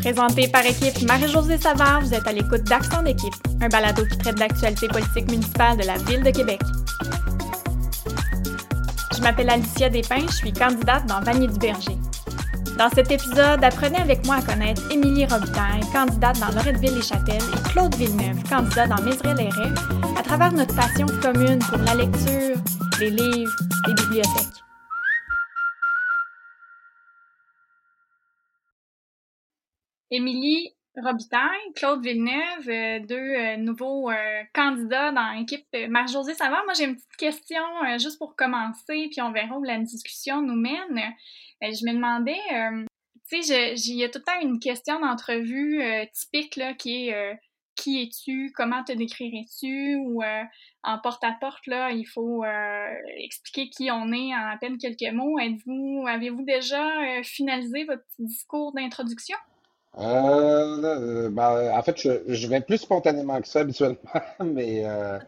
Présenté par équipe Marie-Josée Savard, vous êtes à l'écoute d'Action d'équipe, un balado qui traite d'actualité politique municipale de la Ville de Québec. Je m'appelle Alicia Despins, je suis candidate dans Vanier-du-Berger. Dans cet épisode, apprenez avec moi à connaître Émilie Robitaille, candidate dans Loretteville-les-Châtelles, et Claude Villeneuve, candidat dans Mézeray-les-Raies, à travers notre passion commune pour la lecture, les livres, les bibliothèques. Émilie Robitaille, Claude Villeneuve, euh, deux euh, nouveaux euh, candidats dans l'équipe Marc-Josée Savard. Moi, j'ai une petite question juste pour commencer, puis on verra où la discussion nous mène. je me demandais, tu sais, il y a tout le temps une question d'entrevue typique là, qui est qui es-tu, comment te décrirais-tu, ou en porte-à-porte, là, il faut expliquer qui on est en à peine quelques mots. Êtes-vous, avez-vous déjà finalisé votre discours d'introduction? Euh, ben, en fait, je, vais plus spontanément que ça habituellement, mais euh,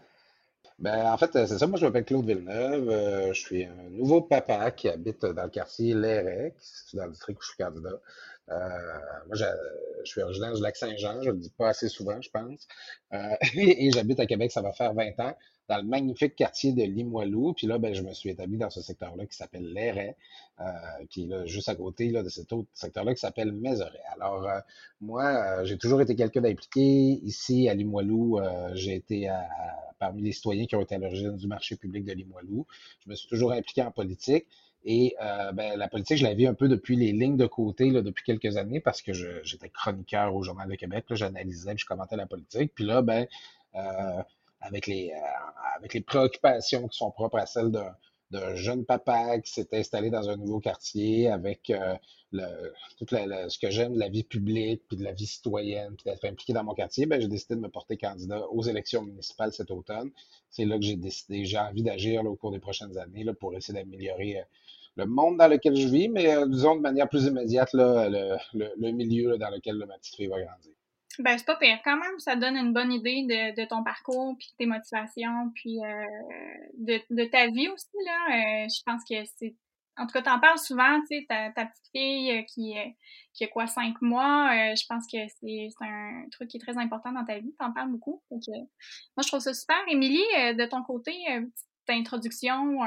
ben, en fait, c'est ça. Moi, je m'appelle Claude Villeneuve. euh, je suis un nouveau papa qui habite dans le quartier Lérec, dans le district où je suis candidat. Euh, moi, je, suis originaire du lac Saint-Jean, je le dis pas assez souvent, je pense. Euh, et j'habite à Québec, ça va faire 20 ans dans le magnifique quartier de Limoilou. Puis là, ben, je me suis établi dans ce secteur-là qui s'appelle Léré, euh, qui est là, juste à côté là, de cet autre secteur-là qui s'appelle Mézeray. Alors, euh, moi, euh, j'ai toujours été quelqu'un d'impliqué. Ici, à Limoilou, euh, j'ai été à, parmi les citoyens qui ont été à l'origine du marché public de Limoilou. Je me suis toujours impliqué en politique. Et euh, ben, la politique, je la vis un peu depuis les lignes de côté, là, depuis quelques années, parce que j'étais chroniqueur au Journal de Québec. J'analysais, je commentais la politique. Puis là, ben, euh, avec les, euh, avec les préoccupations qui sont propres à celles d'un jeune papa qui s'est installé dans un nouveau quartier avec euh, le, tout ce que j'aime de la vie publique, puis de la vie citoyenne, puis d'être impliqué dans mon quartier, ben, j'ai décidé de me porter candidat aux élections municipales cet automne. C'est là que j'ai décidé, j'ai envie d'agir au cours des prochaines années là, pour essayer d'améliorer euh, le monde dans lequel je vis, mais disons de manière plus immédiate là, le, le, le milieu dans lequel ma petite fille va grandir. Ben, c'est pas pire. Quand même, ça donne une bonne idée de, de ton parcours, puis de tes motivations, puis euh, de, de ta vie aussi, là. Euh, je pense que c'est... En tout cas, t'en parles souvent, tu sais, ta, ta petite fille euh, qui, qui a quoi, cinq mois, je pense que c'est un truc qui est très important dans ta vie. T'en parles beaucoup. Donc, moi, je trouve ça super. Émilie, de ton côté, petite introduction,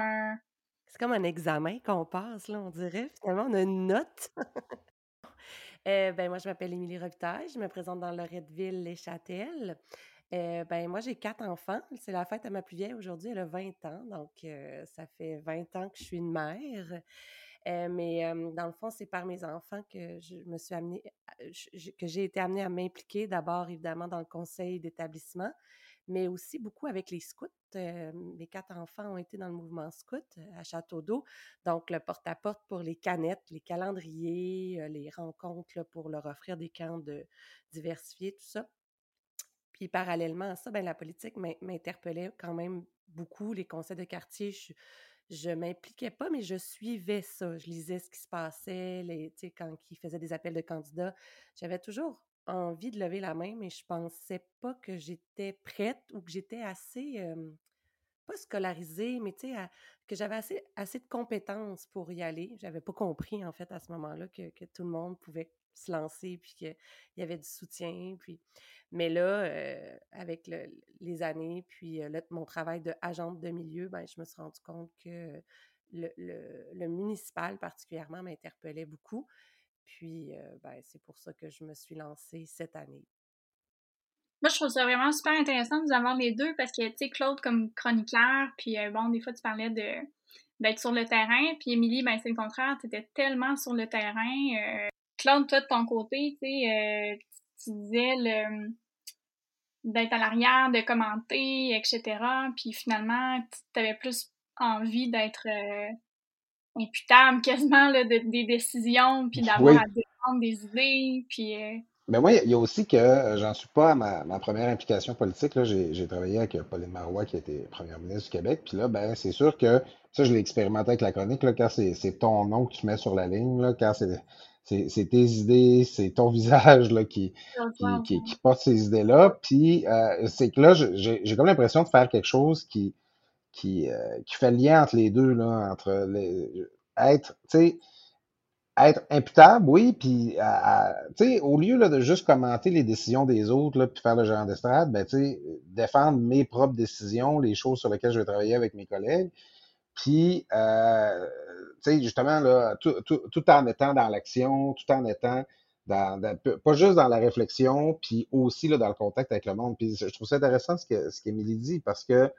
C'est comme un examen qu'on passe, là, on dirait. Finalement, on a une note. Euh, ben, moi, je m'appelle Émilie Robitaille, je me présente dans Loretteville, les Châtelles. Euh, ben, moi, j'ai quatre enfants. C'est la fête à ma plus vieille aujourd'hui, elle a 20 ans, donc euh, ça fait 20 ans que je suis une mère. Euh, mais dans le fond, c'est par mes enfants que je me suis amenée, que j'ai été amenée à m'impliquer d'abord évidemment dans le conseil d'établissement, mais aussi beaucoup avec les scouts. Mes quatre enfants ont été dans le mouvement scout à Château d'Eau. Donc, le porte-à-porte pour les canettes, les calendriers, les rencontres pour leur offrir des camps de diversifier, tout ça. Puis, parallèlement à ça, ben, la politique m'interpellait quand même beaucoup. Les conseils de quartier, je, je m'impliquais pas, mais je suivais ça. Je lisais ce qui se passait, les, quand ils faisaient des appels de candidats. J'avais toujours envie de lever la main, mais je pensais pas que j'étais prête ou que j'étais assez, pas scolarisée, mais tu sais, que j'avais assez, assez de compétences pour y aller. J'avais pas compris, en fait, à ce moment-là, que, que, tout le monde pouvait se lancer, puis qu'il y avait du soutien. Puis... Mais là, avec le, les années, puis mon travail de agente de milieu, ben, je me suis rendu compte que le, le municipal particulièrement m'interpellait beaucoup. Puis, ben, c'est pour ça que je me suis lancée cette année. Moi, je trouve ça vraiment super intéressant de vous avoir les deux parce que, tu sais, Claude comme chroniqueur, puis bon, des fois, tu parlais de d'être sur le terrain, puis Émilie, ben, c'est le contraire, tu étais tellement sur le terrain. Claude, toi, de ton côté, tu sais, tu disais le d'être à l'arrière, de commenter, etc. Puis finalement, tu avais plus envie d'être imputable quasiment là, de, des décisions, puis d'avoir à défendre des idées, puis... Euh... Mais moi, il y a aussi que euh, j'en suis pas à ma, ma, première implication politique. J'ai travaillé avec euh, Pauline Marois, qui était première ministre du Québec. Puis là, ben, c'est sûr que ça, je l'ai expérimenté avec la chronique, là, quand c'est ton nom que tu mets sur la ligne, là, quand c'est tes idées, c'est ton visage là, qui, qui, qui, qui, porte ces idées-là. Puis euh, c'est que là, j'ai comme l'impression de faire quelque chose qui, qui, euh, qui fait le lien entre les deux, là, entre être, tu sais, être imputable, oui, puis tu sais, au lieu là, de juste commenter les décisions des autres, là, puis faire le gérant d'estrade, ben, tu sais, défendre mes propres décisions, les choses sur lesquelles je vais travailler avec mes collègues, puis, euh, tu sais, justement, là, tout, tout, tout, en étant dans l'action, tout en étant dans, pas juste dans la réflexion, puis aussi là, dans le contact avec le monde. Puis je trouve ça intéressant ce que ce qu'Émilie dit, parce que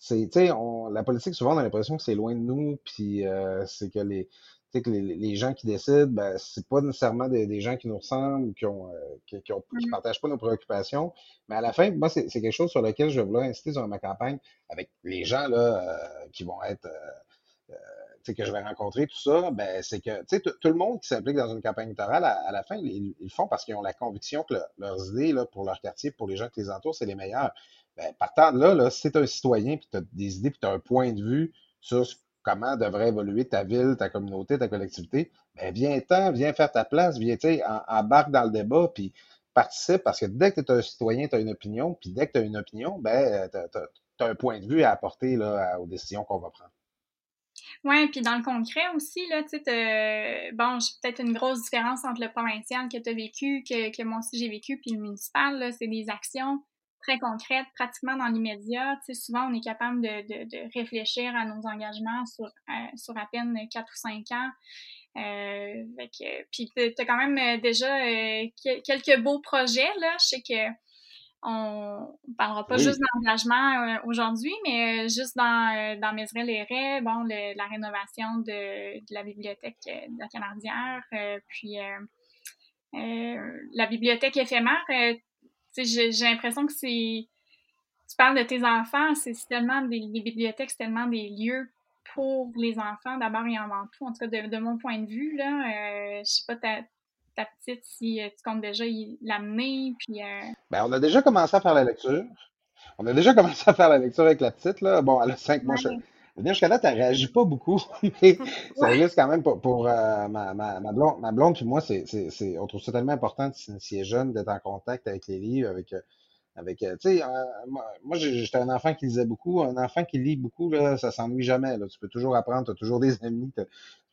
c'est, sais, la politique, souvent, on a l'impression que c'est loin de nous, puis euh, c'est que les, que les, les, gens qui décident, ben, c'est pas nécessairement des, des, gens qui nous ressemblent, qui ont, euh, qui, qui, ont, qui, mm-hmm. partagent pas nos préoccupations. Mais à la fin, moi, c'est quelque chose sur lequel je voulais insister dans ma campagne avec les gens là, euh, qui vont être que je vais rencontrer, tout ça, ben, c'est que tout le monde qui s'implique dans une campagne électorale, à, la fin, ils, le font parce qu'ils ont la conviction que leurs idées là, pour leur quartier, pour les gens qui les entourent, c'est les meilleures. Ben, partant de là, là si tu es un citoyen, puis tu as des idées, puis tu as un point de vue sur comment devrait évoluer ta ville, ta communauté, ta collectivité, ben, viens-t'en, viens faire ta place, viens, embarque dans le débat, puis participe, parce que dès que tu es un citoyen, tu as une opinion, puis dès que tu as une opinion, ben, tu as, un point de vue à apporter là, aux décisions qu'on va prendre. Oui, puis dans le concret aussi, là, tu sais, bon, j'ai peut-être une grosse différence entre le provincial que tu as vécu, que, que moi aussi j'ai vécu, puis le municipal, là, c'est des actions très concrètes, pratiquement dans l'immédiat. Tu sais, souvent, on est capable de, de, de réfléchir à nos engagements sur, euh, sur à peine 4 ou 5 ans. Euh, puis tu as quand même euh, déjà euh, quelques beaux projets, là. Je sais que on parlera pas juste d'engagement aujourd'hui, mais juste dans, dans les raies bon, la rénovation de, de, la bibliothèque de la Canardière, puis la bibliothèque éphémère, j'ai l'impression que c'est... Tu parles de tes enfants, c'est tellement des, bibliothèques, c'est tellement des lieux pour les enfants, d'abord et avant tout, en tout cas de, de mon point de vue, là, je sais pas, ta petite si euh, tu comptes déjà l'amener? Puis, euh, ben, on a déjà commencé à faire la lecture. On a déjà commencé à faire la lecture avec la petite. Là. Bon, elle a cinq mois. Je... Jusqu'à là, tu ne réagis pas beaucoup, mais ça risque quand même pour, pour euh, ma, ma, ma, blonde. Ma blonde, puis moi, c'est, c'est, on trouve ça tellement important si est jeune d'être en contact avec les livres, avec, avec tu sais, moi, j'étais un enfant qui lisait beaucoup. Un enfant qui lit beaucoup, là, ça s'ennuie jamais. Là. Tu peux toujours apprendre, tu as toujours des amis, tu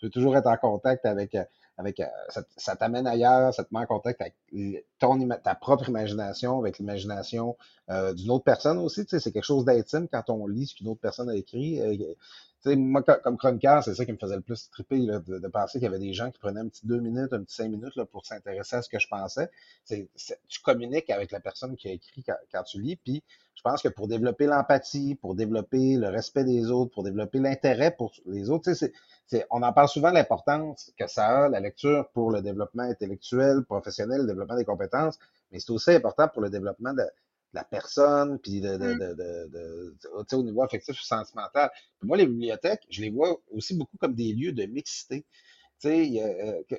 peux toujours être en contact avec, avec euh, ça, t'amène ailleurs, ça te met en contact avec ton, ta propre imagination, avec l'imagination euh, d'une autre personne aussi. Tu sais, c'est quelque chose d'intime quand on lit ce qu'une autre personne a écrit. Euh, tu sais, moi, comme chroniqueur, c'est ça qui me faisait le plus triper, là, de, de, penser qu'il y avait des gens qui prenaient un petit deux minutes, un petit cinq minutes là, pour s'intéresser à ce que je pensais. C'est, tu communiques avec la personne qui a écrit quand, quand tu lis, puis je pense que pour développer l'empathie, pour développer le respect des autres, pour développer l'intérêt pour les autres, c'est, c'est, on en parle souvent de l'importance que ça a, la lecture, pour le développement intellectuel, professionnel, le développement des compétences, mais c'est aussi important pour le développement de, la personne, puis de, de, mm. de, de, au niveau affectif sentimental. Puis moi, les bibliothèques, je les vois aussi beaucoup comme des lieux de mixité. Tu sais, euh,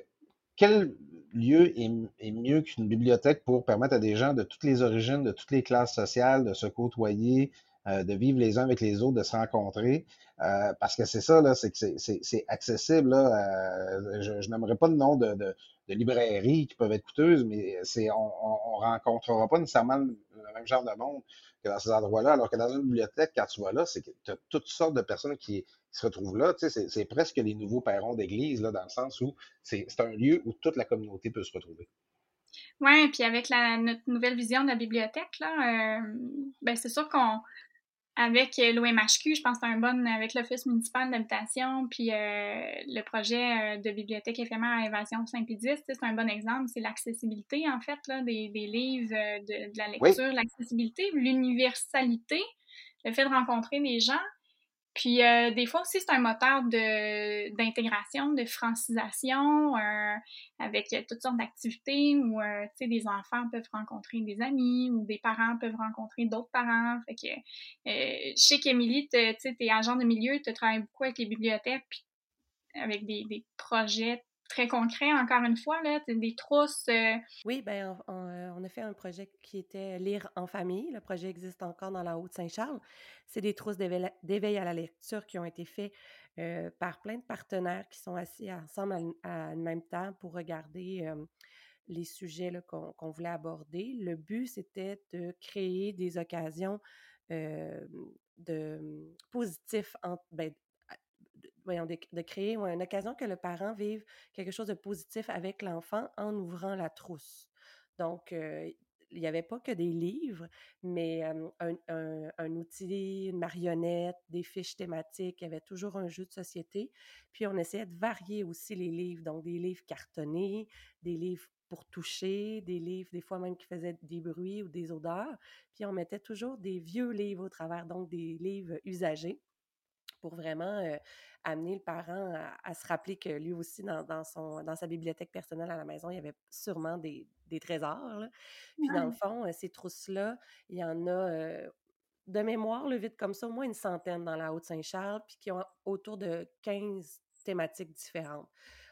quel lieu est, mieux qu'une bibliothèque pour permettre à des gens de toutes les origines, de toutes les classes sociales, de se côtoyer, euh, de vivre les uns avec les autres, de se rencontrer. Euh, parce que c'est ça, là, c'est que c'est accessible. Là, euh, je, n'aimerais pas le nom de, de, librairies qui peuvent être coûteuses, mais c'est on, on, rencontrera pas nécessairement le, même genre de monde que dans ces endroits-là. Alors que dans une bibliothèque, quand tu vas là, c'est que tu as toutes sortes de personnes qui, se retrouvent là. Tu sais, c'est presque les nouveaux perrons d'église, là, dans le sens où c'est un lieu où toute la communauté peut se retrouver. Oui, puis avec la, notre nouvelle vision de la bibliothèque, là, ben c'est sûr qu'on avec euh, l'OMHQ, je pense que c'est un bon avec l'Office municipal d'habitation, puis euh, le projet de bibliothèque éphémère à Évasion Saint-Pédis, c'est un bon exemple. C'est l'accessibilité, en fait, là, des, des livres, de, de la lecture, l'accessibilité, l'universalité, le fait de rencontrer des gens. Puis euh, des fois aussi, c'est un moteur de, d'intégration, de francisation, euh, avec toutes sortes d'activités où euh, des enfants peuvent rencontrer des amis ou des parents peuvent rencontrer d'autres parents. Fait que je sais qu'Émilie, tu es agent de milieu, tu travailles beaucoup avec les bibliothèques, puis avec des, des projets très concret, encore une fois, là, des trousses. Euh, oui, ben euh, on, a fait un projet qui était Lire en famille. Le projet existe encore dans la Haute-Saint-Charles. C'est des trousses d'éveil à la lecture qui ont été faits euh, par plein de partenaires qui sont assis ensemble à, même temps pour regarder les sujets qu'on voulait aborder. Le but, c'était de créer des occasions de positifs, ben, de, créer une occasion que le parent vive quelque chose de positif avec l'enfant en ouvrant la trousse. Donc, il n'y avait pas que des livres, mais un, outil, une marionnette, des fiches thématiques, il y avait toujours un jeu de société. Puis on essayait de varier aussi les livres, donc des livres cartonnés, des livres pour toucher, des livres des fois même qui faisaient des bruits ou des odeurs. Puis on mettait toujours des vieux livres au travers, donc des livres usagés pour vraiment amener le parent à, se rappeler que lui aussi, dans, son, dans sa bibliothèque personnelle à la maison, il y avait sûrement des, trésors. Puis dans le fond, ces trousses-là, il y en a de mémoire, le vide comme ça, au moins une centaine dans la Haute-Saint-Charles, puis qui ont autour de 15 thématiques différentes.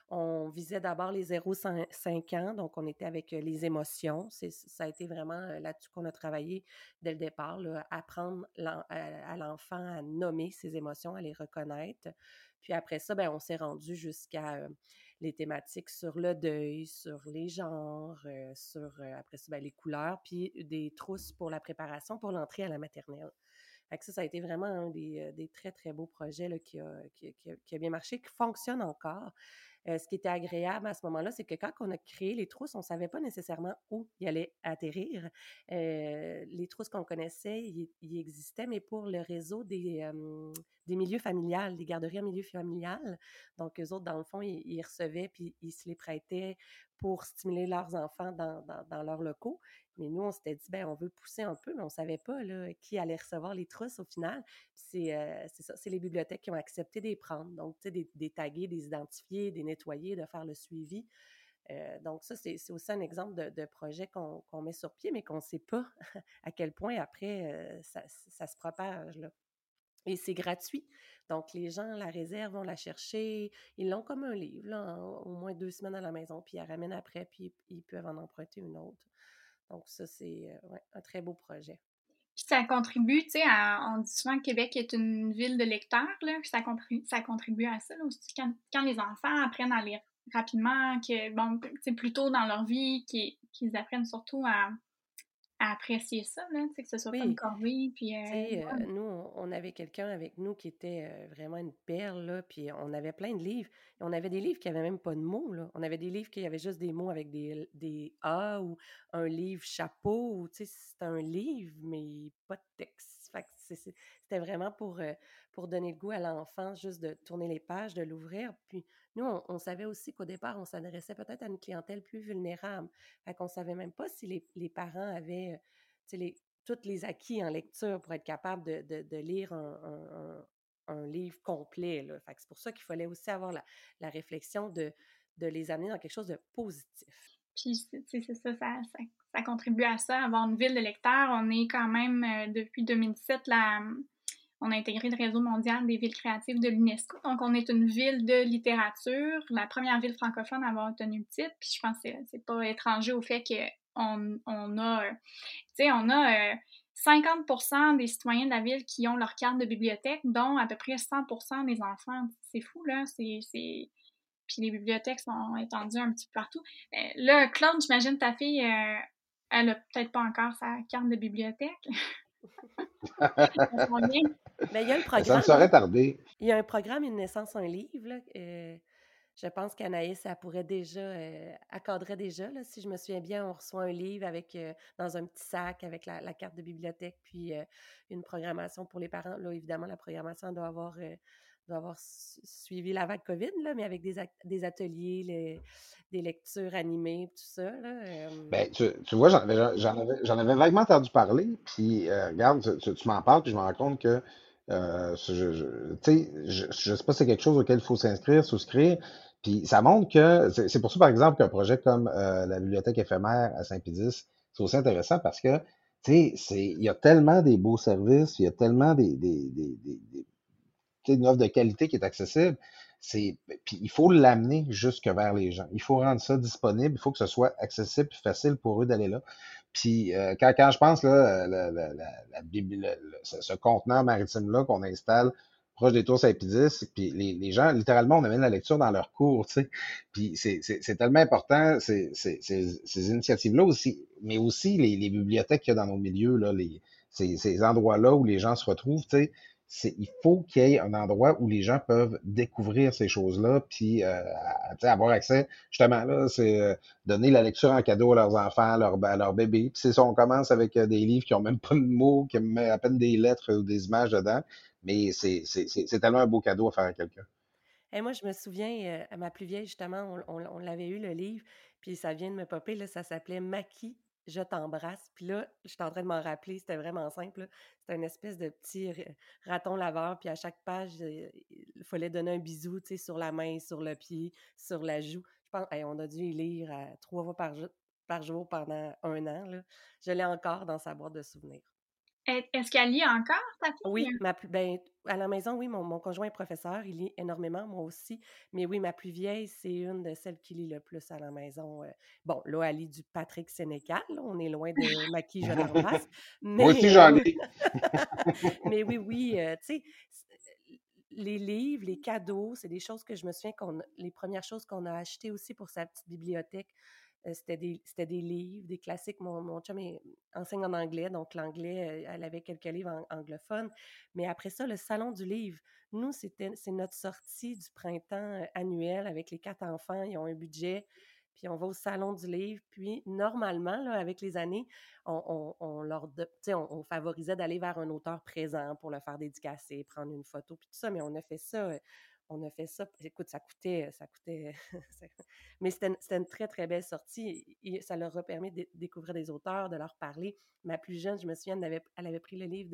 On visait d'abord les 0-5 ans, donc on était avec les émotions. Ça a été vraiment là-dessus qu'on a travaillé dès le départ, apprendre à l'enfant à nommer ses émotions, à les reconnaître. Puis après ça, ben, on s'est rendu jusqu'à les thématiques sur le deuil, sur les genres, sur après ça, ben, les couleurs, puis des trousses pour la préparation pour l'entrée à la maternelle. ça, ça a été vraiment un des, très, très beaux projets qui, a, qui, a, bien marché, qui fonctionne encore. Euh, ce qui était agréable à ce moment-là, c'est que quand on a créé les trousses, on ne savait pas nécessairement où il allait atterrir. Euh, les trousses qu'on connaissait, ils existaient, mais pour le réseau des, des milieux familiales, des garderies en milieu familial. Donc, eux autres, dans le fond, ils, recevaient puis ils se les prêtaient pour stimuler leurs enfants dans, dans, leurs locaux. Mais nous, on s'était dit, ben, on veut pousser un peu, mais on ne savait pas là, qui allait recevoir les trousses au final. Euh, c'est ça, c'est les bibliothèques qui ont accepté de les prendre. Donc, tu sais, des, des taguer, des identifier, des nettoyer, de faire le suivi. Euh, donc, ça, c'est aussi un exemple de, projet qu'on met sur pied, mais qu'on ne sait pas à quel point après euh, ça, ça, se propage. Là. Et c'est gratuit. Donc, les gens la réservent, vont la chercher. Ils l'ont comme un livre, là, au moins deux semaines à la maison, puis ils la ramènent après, puis ils peuvent en emprunter une autre. Donc, ça, c'est euh, un très beau projet. Puis ça contribue, tu sais, on dit souvent que Québec est une ville de lecteurs, là, puis ça contribue, ça contribue à ça, là, aussi, quand, quand, les enfants apprennent à lire rapidement, que, bon, c'est plus tôt dans leur vie, qu'ils apprennent surtout à, à apprécier ça, là, que ce soit pas une corvée. Puis, euh, euh, nous, on avait quelqu'un avec nous qui était euh, vraiment une perle, là, puis on avait plein de livres. On avait des livres qui n'avaient même pas de mots. Là. On avait des livres qui avaient juste des mots avec des, des A ou un livre chapeau. Ou, c'est un livre, mais pas de texte. c'était vraiment pour, pour donner le goût à l'enfant, juste de tourner les pages, de l'ouvrir. Puis nous, on, savait aussi qu'au départ, on s'adressait peut-être à une clientèle plus vulnérable. Fait qu'on savait même pas si les, parents avaient les, tous les acquis en lecture pour être capable de, lire un, livre complet. c'est pour ça qu'il fallait aussi avoir la, réflexion de, de les amener dans quelque chose de positif. Puis, c'est ça ça, contribue à ça, avoir une ville de lecteurs. On est quand même, euh, depuis 2017, la, on a intégré le réseau mondial des villes créatives de l'UNESCO. Donc, on est une ville de littérature, la première ville francophone à avoir obtenu le titre. Puis, je pense que c'est pas étranger au fait qu'on on a, sais, on a 50% euh, des citoyens de la ville qui ont leur carte de bibliothèque, dont à peu près 100% des enfants. C'est fou, là. C'est, Puis les bibliothèques sont étendues un petit peu partout. Euh, là, Claude, j'imagine ta fille, euh, elle a peut-être pas encore sa carte de bibliothèque. Mais il y a un programme. Ça me serait tardé. Il y a un programme Une naissance, un livre. Euh, je pense qu'Anaïs, ça pourrait déjà, euh, accordrait déjà. Là, si je me souviens bien, on reçoit un livre avec euh, dans un petit sac avec la, carte de bibliothèque, puis une programmation pour les parents. Là, évidemment, la programmation doit avoir doit avoir suivi la vague COVID, là, mais avec des, ateliers, les, des lectures animées, tout ça. Là, ben, tu, vois, j'en avais, avais, vaguement entendu parler, puis euh, regarde, tu, m'en parles, puis je me rends compte que, euh, je, je, je, sais pas si c'est quelque chose auquel il faut s'inscrire, souscrire, puis ça montre que, c'est pour ça, par exemple, qu'un projet comme euh, la bibliothèque éphémère à Saint-Pédis, c'est aussi intéressant parce que, tu sais, il y a tellement des beaux services, il y a tellement des, des, des une offre de qualité qui est accessible. C'est, puis il faut l'amener jusque vers les gens. Il faut rendre ça disponible. Il faut que ce soit accessible et facile pour eux d'aller là. Puis euh, quand, quand, je pense là, la, la, la, ce, contenant maritime-là qu'on installe proche des tours Saint-Pédis, puis les, les, gens, littéralement, on amène la lecture dans leur cours, tu sais. Puis c'est, tellement important, ces, ces, initiatives-là aussi, mais aussi les, les bibliothèques qu'il y a dans nos milieux, là, les, ces, ces endroits-là où les gens se retrouvent, tu sais il faut qu'il y ait un endroit où les gens peuvent découvrir ces choses-là, puis euh, avoir accès. Justement, là, c'est euh, donner la lecture en cadeau à leurs enfants, à, leur, à leurs bébés. Puis c'est ça, on commence avec euh, des livres qui ont même pas de mots, qui ont à peine des lettres ou des images dedans. Mais c'est tellement un beau cadeau à faire à quelqu'un. Et moi, je me souviens, à ma plus vieille, justement, on, l'avait eu, le livre, puis ça vient de me popper, là, ça s'appelait Maki je t'embrasse. Puis là, je suis en train de m'en rappeler, c'était vraiment simple. C'était une espèce de petit raton laveur, puis à chaque page, il fallait donner un bisou, sur la main, sur le pied, sur la joue. Je pense, on a dû y lire trois fois par, par jour pendant un an. Je l'ai encore dans sa boîte de souvenirs. Est-ce qu'elle lit encore, ta fille? Oui, ma ben, à la maison, oui, mon, conjoint est professeur, il lit énormément, moi aussi. Mais oui, ma plus vieille, c'est une de celles qui lit le plus à la maison. Euh. bon, là, elle lit du Patrick Sénécal, on est loin de Maquis, je l'embrasse. Moi aussi, j'en ai. mais oui, oui, euh, tu sais, les livres, les cadeaux, c'est des choses que je me souviens qu'on les premières choses qu'on a achetées aussi pour sa petite bibliothèque. Euh, c'était des, des, livres, des classiques. Mon, mon chum enseigne en anglais, donc l'anglais, euh, elle avait quelques livres anglophones. Mais après ça, le Salon du livre, nous, c'était, c'est notre sortie du printemps euh, annuel avec les quatre enfants. Ils ont un budget. Puis on va au Salon du livre. Puis normalement, là, avec les années, on, leur on, on, favorisait d'aller vers un auteur présent pour le faire dédicacer, prendre une photo, puis tout ça. Mais on a fait ça on a fait ça. Écoute, ça coûtait, ça coûtait, mais c'était une, très, très belle sortie. Et ça leur a permis de découvrir des auteurs, de leur parler. Ma plus jeune, je me souviens, elle avait, pris le livre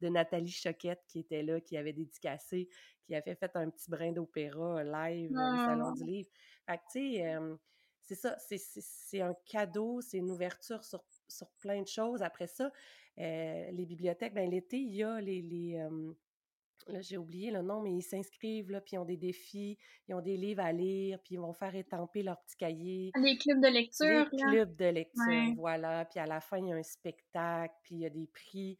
de, Nathalie Choquette qui était là, qui avait dédicacé, qui avait fait un petit brin d'opéra live au Salon du ah! Livre. Fait que, tu sais, c'est ça, c'est un cadeau, c'est une ouverture sur, plein de choses. Après ça, euh, les bibliothèques, ben, l'été, il y a les, j'ai oublié le nom, mais ils s'inscrivent, là, puis ils ont des défis, ils ont des livres à lire, puis ils vont faire étamper leur petit cahier. Les clubs de lecture. Les clubs de lecture, voilà. Puis à la fin, il y a un spectacle, puis il y a des prix.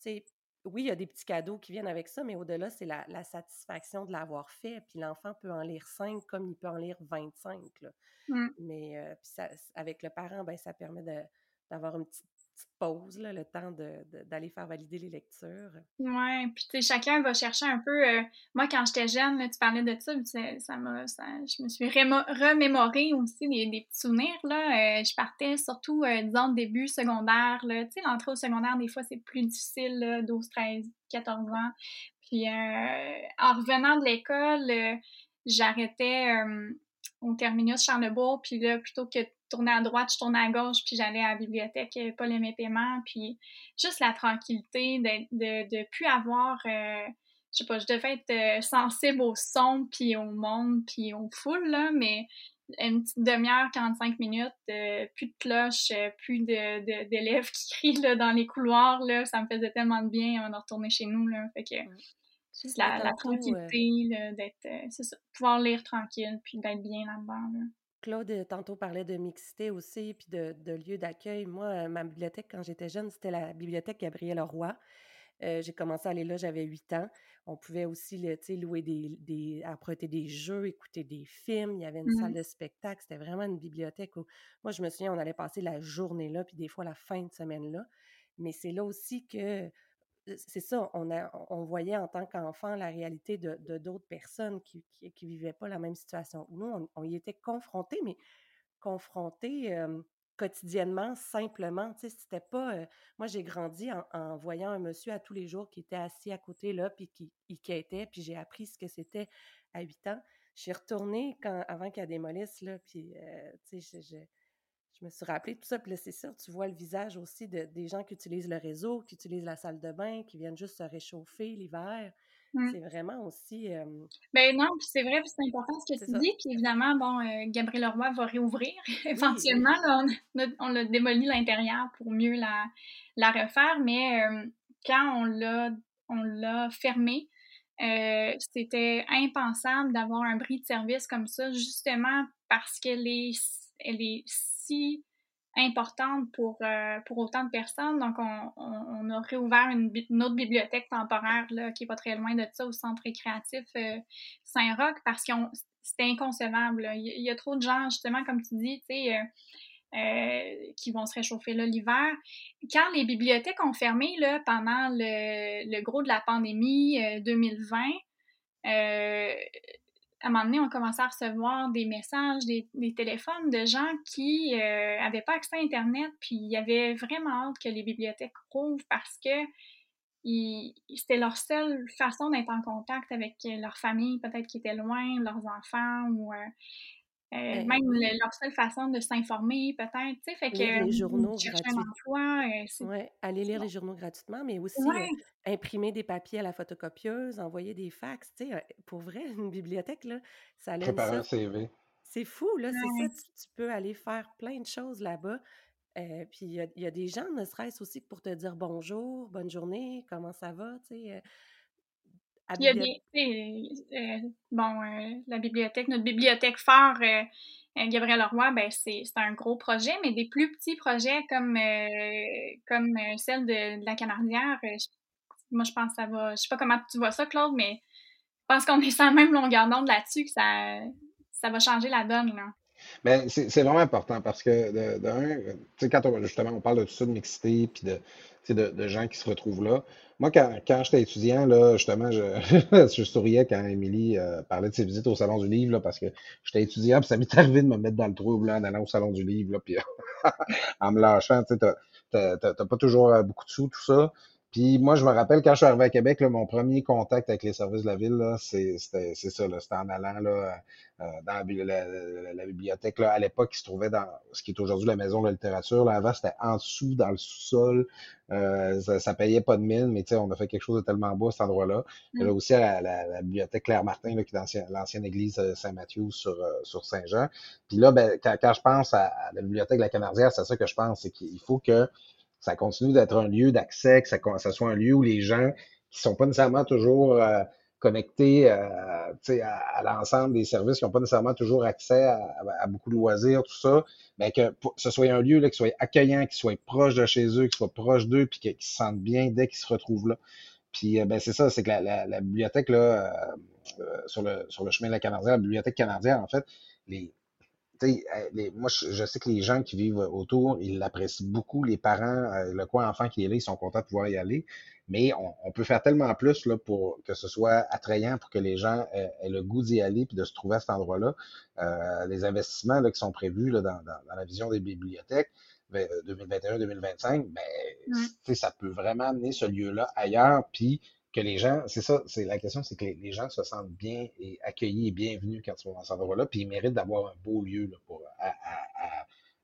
Tu sais, oui, il y a des petits cadeaux qui viennent avec ça, mais au-delà, c'est la, satisfaction de l'avoir fait. Puis l'enfant peut en lire cinq comme il peut en lire 25. Là. Mmh. Mais euh, puis ça, avec le parent, ben, ça permet d'avoir une petite pause, là, le temps d'aller faire valider les lectures. Oui, puis tu sais, chacun va chercher un peu. Euh, moi, quand j'étais jeune, tu parlais de ça, ça m'a. je me suis remémoré aussi des, des, petits souvenirs. Là. Euh, je partais surtout, euh, disons, début secondaire. Tu sais, l'entrée au secondaire, des fois, c'est plus difficile, 12, 13, 14 ans. Puis en revenant de l'école, j'arrêtais au terminus Charlebourg, puis là, plutôt que tourner à droite, je tournais à gauche, puis j'allais à la bibliothèque euh, Paul Aimé Paiement, puis juste la tranquillité de, de, de plus avoir, euh, je sais pas, je devais être euh, sensible au son, puis au monde, puis aux foules, là, mais une petite demi-heure, 45 minutes, plus de cloches, plus d'élèves de, qui crient là, dans les couloirs, là, ça me faisait tellement de bien avant de retourner chez nous, là, fait que... Juste la, la tranquillité, d'être, c'est ça, pouvoir lire tranquille, puis d'être bien là-dedans. Là. Claude, euh, tantôt parlait de mixité aussi, puis de, de lieux d'accueil. Moi, euh, ma bibliothèque, quand j'étais jeune, c'était la bibliothèque Gabriel Roy. Euh, j'ai commencé à aller là, j'avais 8 ans. On pouvait aussi louer des, des, apprêter des jeux, écouter des films. Il y avait une salle mmh de spectacle. C'était vraiment une bibliothèque où, moi, je me souviens, on allait passer la journée là, puis des fois la fin de semaine là. Mais c'est là aussi que c'est ça, on, a, on voyait en tant qu'enfant la réalité de, d'autres personnes qui qui, vivaient pas la même situation. Nous, on, y était confrontés, mais confrontés quotidiennement, simplement. Tu sais, c'était pas... moi, j'ai grandi en, voyant un monsieur à tous les jours qui était assis à côté là, puis qui quêtait, puis j'ai appris ce que c'était à 8 ans. Je suis retournée quand, avant qu'elle démolisse, là, puis, je me suis rappelé tout ça. Puis là, c'est sûr, tu vois le visage aussi de, des gens qui utilisent le réseau, qui utilisent la salle de bain, qui viennent juste se réchauffer l'hiver. Mmh. C'est vraiment aussi. Ben non, puis c'est vrai, puis c'est important ce que tu dis. Puis évidemment, bon, euh, Gabriel Leroy va réouvrir éventuellement. on, a, démoli l'intérieur pour mieux la, la refaire, mais quand on l'a, on l'a fermé, euh, c'était impensable d'avoir un bris de service comme ça, justement parce qu'elle est, elle est importante pour, euh, pour autant de personnes. Donc, on, a réouvert une, autre bibliothèque temporaire là, qui n'est pas très loin de ça, au centre récréatif euh, Saint-Roch, parce que c'était inconcevable. Il, y a trop de gens, justement, comme tu dis, sais, euh, qui vont se réchauffer l'hiver. Quand les bibliothèques ont fermé là, pendant le, gros de la pandémie 2020, à un moment donné, on commençait à recevoir des messages, des, téléphones de gens qui n'avaient pas accès à Internet, puis il y avait vraiment hâte que les bibliothèques rouvrent parce que c'était leur seule façon d'être en contact avec leur famille, peut-être qui était loin, leurs enfants, ou euh, euh, même leur seule façon de s'informer, peut-être. Tu sais, fait que les journaux gratuitement. Euh, aller lire les journaux gratuitement, mais aussi imprimer des papiers à la photocopieuse, envoyer des fax. Tu sais, pour vrai, une bibliothèque, là, ça allait. Préparer un CV. C'est fou, là, c'est ça. tu, peux aller faire plein de choses là-bas. Euh, puis il y, a des gens, ne serait-ce aussi pour te dire bonjour, bonne journée, comment ça va, tu sais. Euh, il y a des. Euh, bon, la bibliothèque, notre bibliothèque phare, Gabriel Leroy, ben c'est un gros projet, mais des plus petits projets comme, comme celle de, la Canardière, moi je pense que ça va. Je sais pas comment tu vois ça, Claude, mais je pense qu'on est sans même longueur d'onde là-dessus, que ça, ça va changer la donne. Là. Ben, c'est vraiment important parce que, de, tu sais, quand on, justement on parle de tout ça, de mixité, puis de, de, de gens qui se retrouvent là. Moi, quand, quand j'étais étudiant, là, justement, je, je souriais quand Émilie euh, parlait de ses visites au Salon du Livre, là, parce que j'étais étudiant, puis ça m'est arrivé de me mettre dans le trouble en allant au Salon du Livre, là, puis en me lâchant. Tu sais, t'as pas toujours euh, beaucoup de sous, tout ça. Puis moi, je me rappelle quand je suis arrivé à Québec, là, mon premier contact avec les services de la ville, c'est ça. C'était en allant là, euh, dans la, bibliothèque là, à l'époque qui se trouvait dans ce qui est aujourd'hui la maison de la littérature. Là, avant, c'était en dessous, dans le sous-sol. Euh, ça, ça, payait pas de mine, mais on a fait quelque chose de tellement beau à cet endroit-là. A mm. aussi la, la, bibliothèque Claire-Martin, qui est l'ancienne église Saint-Mathieu sur, euh, sur Saint-Jean. Puis là, ben, quand, quand, je pense à, la bibliothèque de la Canardière, c'est ça que je pense, c'est qu'il faut que ça continue d'être un lieu d'accès, que ça, ça, soit un lieu où les gens qui sont pas nécessairement toujours euh, connectés euh, à, à l'ensemble des services, qui n'ont pas nécessairement toujours accès à, beaucoup de loisirs, tout ça, mais que ce soit un lieu là, qui soit accueillant, qui soit proche de chez eux, qui soit proche d'eux, puis qu'ils se sentent bien dès qu'ils se retrouvent là. Puis euh, ben, c'est ça, c'est que la, la, bibliothèque là, sur, le, sur le chemin de la Canadienne, la bibliothèque canadienne, en fait, les, euh, moi, je, sais que les gens qui vivent autour, ils l'apprécient beaucoup. Les parents, euh, le coin enfant qui est là, ils sont contents de pouvoir y aller. Mais on, peut faire tellement plus là, pour que ce soit attrayant, pour que les gens aient, le goût d'y aller puis de se trouver à cet endroit-là. Euh, les investissements là, qui sont prévus là, dans, dans, la vision des bibliothèques 2021-2025, ben, ben ça peut vraiment amener ce lieu-là ailleurs. Puis que les gens, c'est ça, c'est la question, c'est que les, gens se sentent bien et accueillis et bienvenus quand ils sont dans cet endroit-là, puis ils méritent d'avoir un beau lieu pour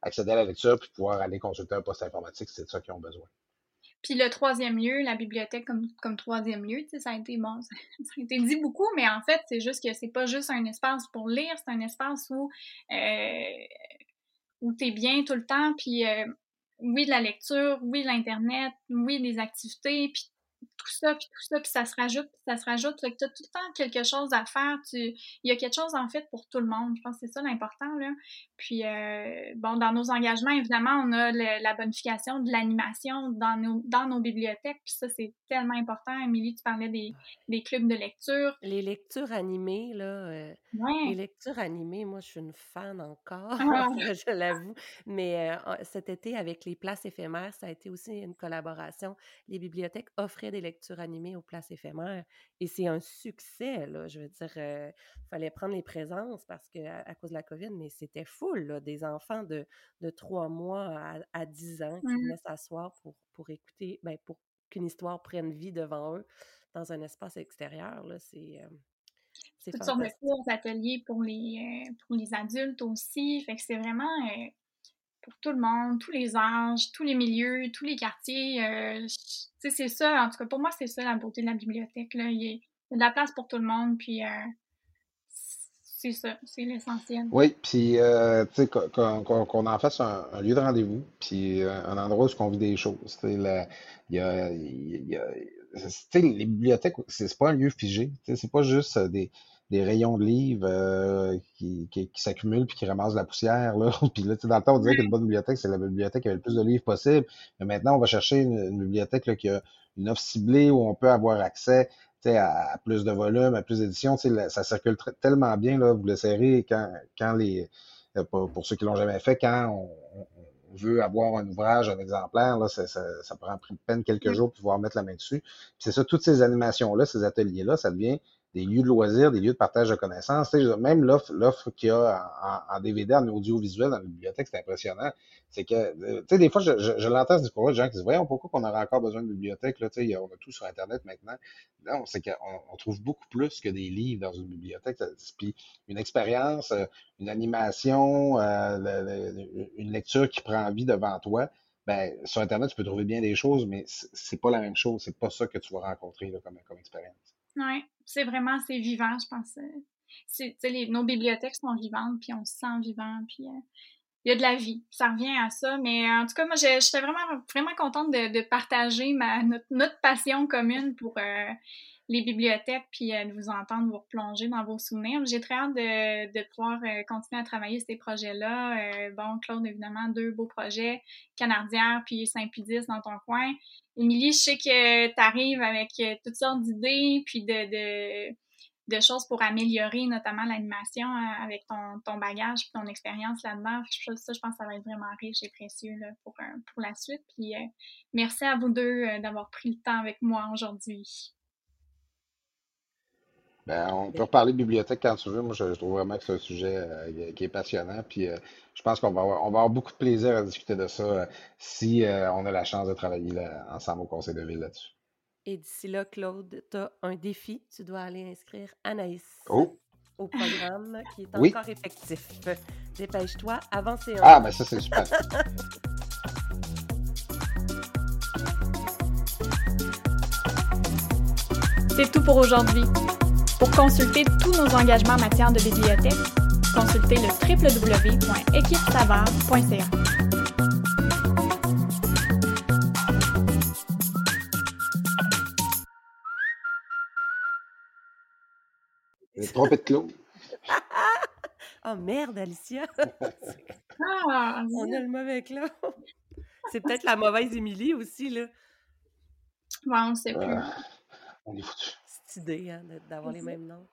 accéder à la lecture puis pouvoir aller consulter un poste informatique, c'est de ça qu'ils ont besoin. Puis le troisième lieu, la bibliothèque comme, comme troisième lieu, ça a été bon, ça, a été dit beaucoup, mais en fait, c'est juste que c'est pas juste un espace pour lire, c'est un espace où, euh, où tu es bien tout le temps, puis euh, oui, de la lecture, oui, l'Internet, oui, des activités, puis tout ça, puis tout ça, puis ça se rajoute, puis ça se rajoute. Fait que tu as tout le temps quelque chose à faire. Tu... Il y a quelque chose, en fait, pour tout le monde. Je pense que c'est ça l'important, là. Puis, euh, bon, dans nos engagements, évidemment, on a la bonification de l'animation dans nos, dans nos bibliothèques, puis ça, c'est tellement important. Émilie, tu parlais des, des, clubs de lecture. Les lectures animées, là, euh, les lectures animées, moi, je suis une fan encore, ah. je l'avoue. Mais euh, cet été, avec les places éphémères, ça a été aussi une collaboration. Les bibliothèques offraient des lectures animées aux places éphémères. Et c'est un succès, là. Je veux dire, il euh, fallait prendre les présences parce que à, cause de la COVID, mais c'était full, là, des enfants de, de 3 mois à, 10 ans qui venaient s'asseoir pour, pour écouter, ben, pour qu'une histoire prenne vie devant eux dans un espace extérieur, là. C'est. Euh, toutes sortes de cours, ateliers pour les, euh, pour les adultes aussi. Fait que c'est vraiment pour tout le monde, tous les âges, tous les milieux, tous les quartiers. Euh, c'est ça, en tout cas, pour moi, c'est ça la beauté de la bibliothèque. Là. Il, y a, de la place pour tout le monde, puis euh, c'est ça, c'est l'essentiel. Oui, puis, euh, qu'on en fasse un, lieu de rendez-vous, puis un endroit où on vit des choses. Les bibliothèques, c'est pas un lieu figé. C'est pas juste des, des rayons de livres euh, qui, qui, s'accumulent puis qui ramassent la poussière. Là. puis là, dans le temps, on disait qu'une bonne bibliothèque, c'est la bibliothèque qui avait le plus de livres possible. Mais maintenant, on va chercher une, bibliothèque là, qui a une offre ciblée où on peut avoir accès à, à plus de volume, à plus d'éditions. Ça circule tellement bien, là, vous le serrez quand, quand les. Euh, pour, ceux qui l'ont jamais fait, quand on, veut avoir un ouvrage, un exemplaire, là, ça, ça, ça prend peine quelques jours pour pouvoir mettre la main dessus. C'est ça, toutes ces animations-là, ces ateliers-là, ça devient des lieux de loisirs, des lieux de partage de connaissances. Tu sais, même l'offre qu'il y a en, DVD, en audiovisuel dans la bibliothèque, c'est impressionnant. C'est que, euh, tu sais, des fois, je, je, je l'entends ce discours-là, des gens qui disent, voyons, pourquoi on aurait encore besoin de bibliothèque, là, tu sais, on a tout sur Internet maintenant. Non, c'est qu'on on trouve beaucoup plus que des livres dans une bibliothèque. Puis une expérience, euh, une animation, euh, une lecture qui prend vie devant toi, ben, sur Internet, tu peux trouver bien des choses, mais c'est pas la même chose. C'est pas ça que tu vas rencontrer là, comme expérience. Oui, c'est vraiment, c'est vivant, je pense. C'est, les, nos bibliothèques sont vivantes, puis on se sent vivant, puis euh, il y a de la vie. Ça revient à ça. Mais en tout cas, moi, j'étais vraiment, vraiment contente de, partager ma, notre, notre, passion commune pour euh, les bibliothèques, puis euh, de vous entendre vous replonger dans vos souvenirs. J'ai très hâte de, de pouvoir continuer à travailler ces projets-là. bon, Claude, évidemment, deux beaux projets, Canardière puis Saint-Pédis dans ton coin. Émilie, je sais que tu arrives avec euh, toutes sortes d'idées, puis de, de, choses pour améliorer notamment l'animation euh, avec ton, ton bagage ton expérience là-dedans. Ça, je pense que ça va être vraiment riche et précieux là, pour, euh, pour la suite. Puis merci à vous deux d'avoir pris le temps avec moi aujourd'hui. Ben, on peut reparler de bibliothèque quand tu veux. Moi, je, trouve vraiment que c'est un sujet euh, qui est passionnant. Puis euh, je pense qu'on va avoir, on va avoir beaucoup de plaisir à discuter de ça euh, si on a la chance de travailler ensemble au Conseil de ville là-dessus. Et d'ici là, Claude, tu as un défi. Tu dois aller inscrire Anaïs oh. au programme qui est encore effectif. Dépêche-toi, avancez un. Ah, ben ça, c'est super. c'est tout pour aujourd'hui. Pour consulter tous nos engagements en matière de bibliothèque, consultez le www.équipesavard.ca. trompé de clou. oh merde, Alicia! ah, On a le mauvais clou. C'est peut-être la mauvaise Émilie aussi, là. Ouais, on sait plus. on est foutu. Idée hein, d'avoir les mêmes noms.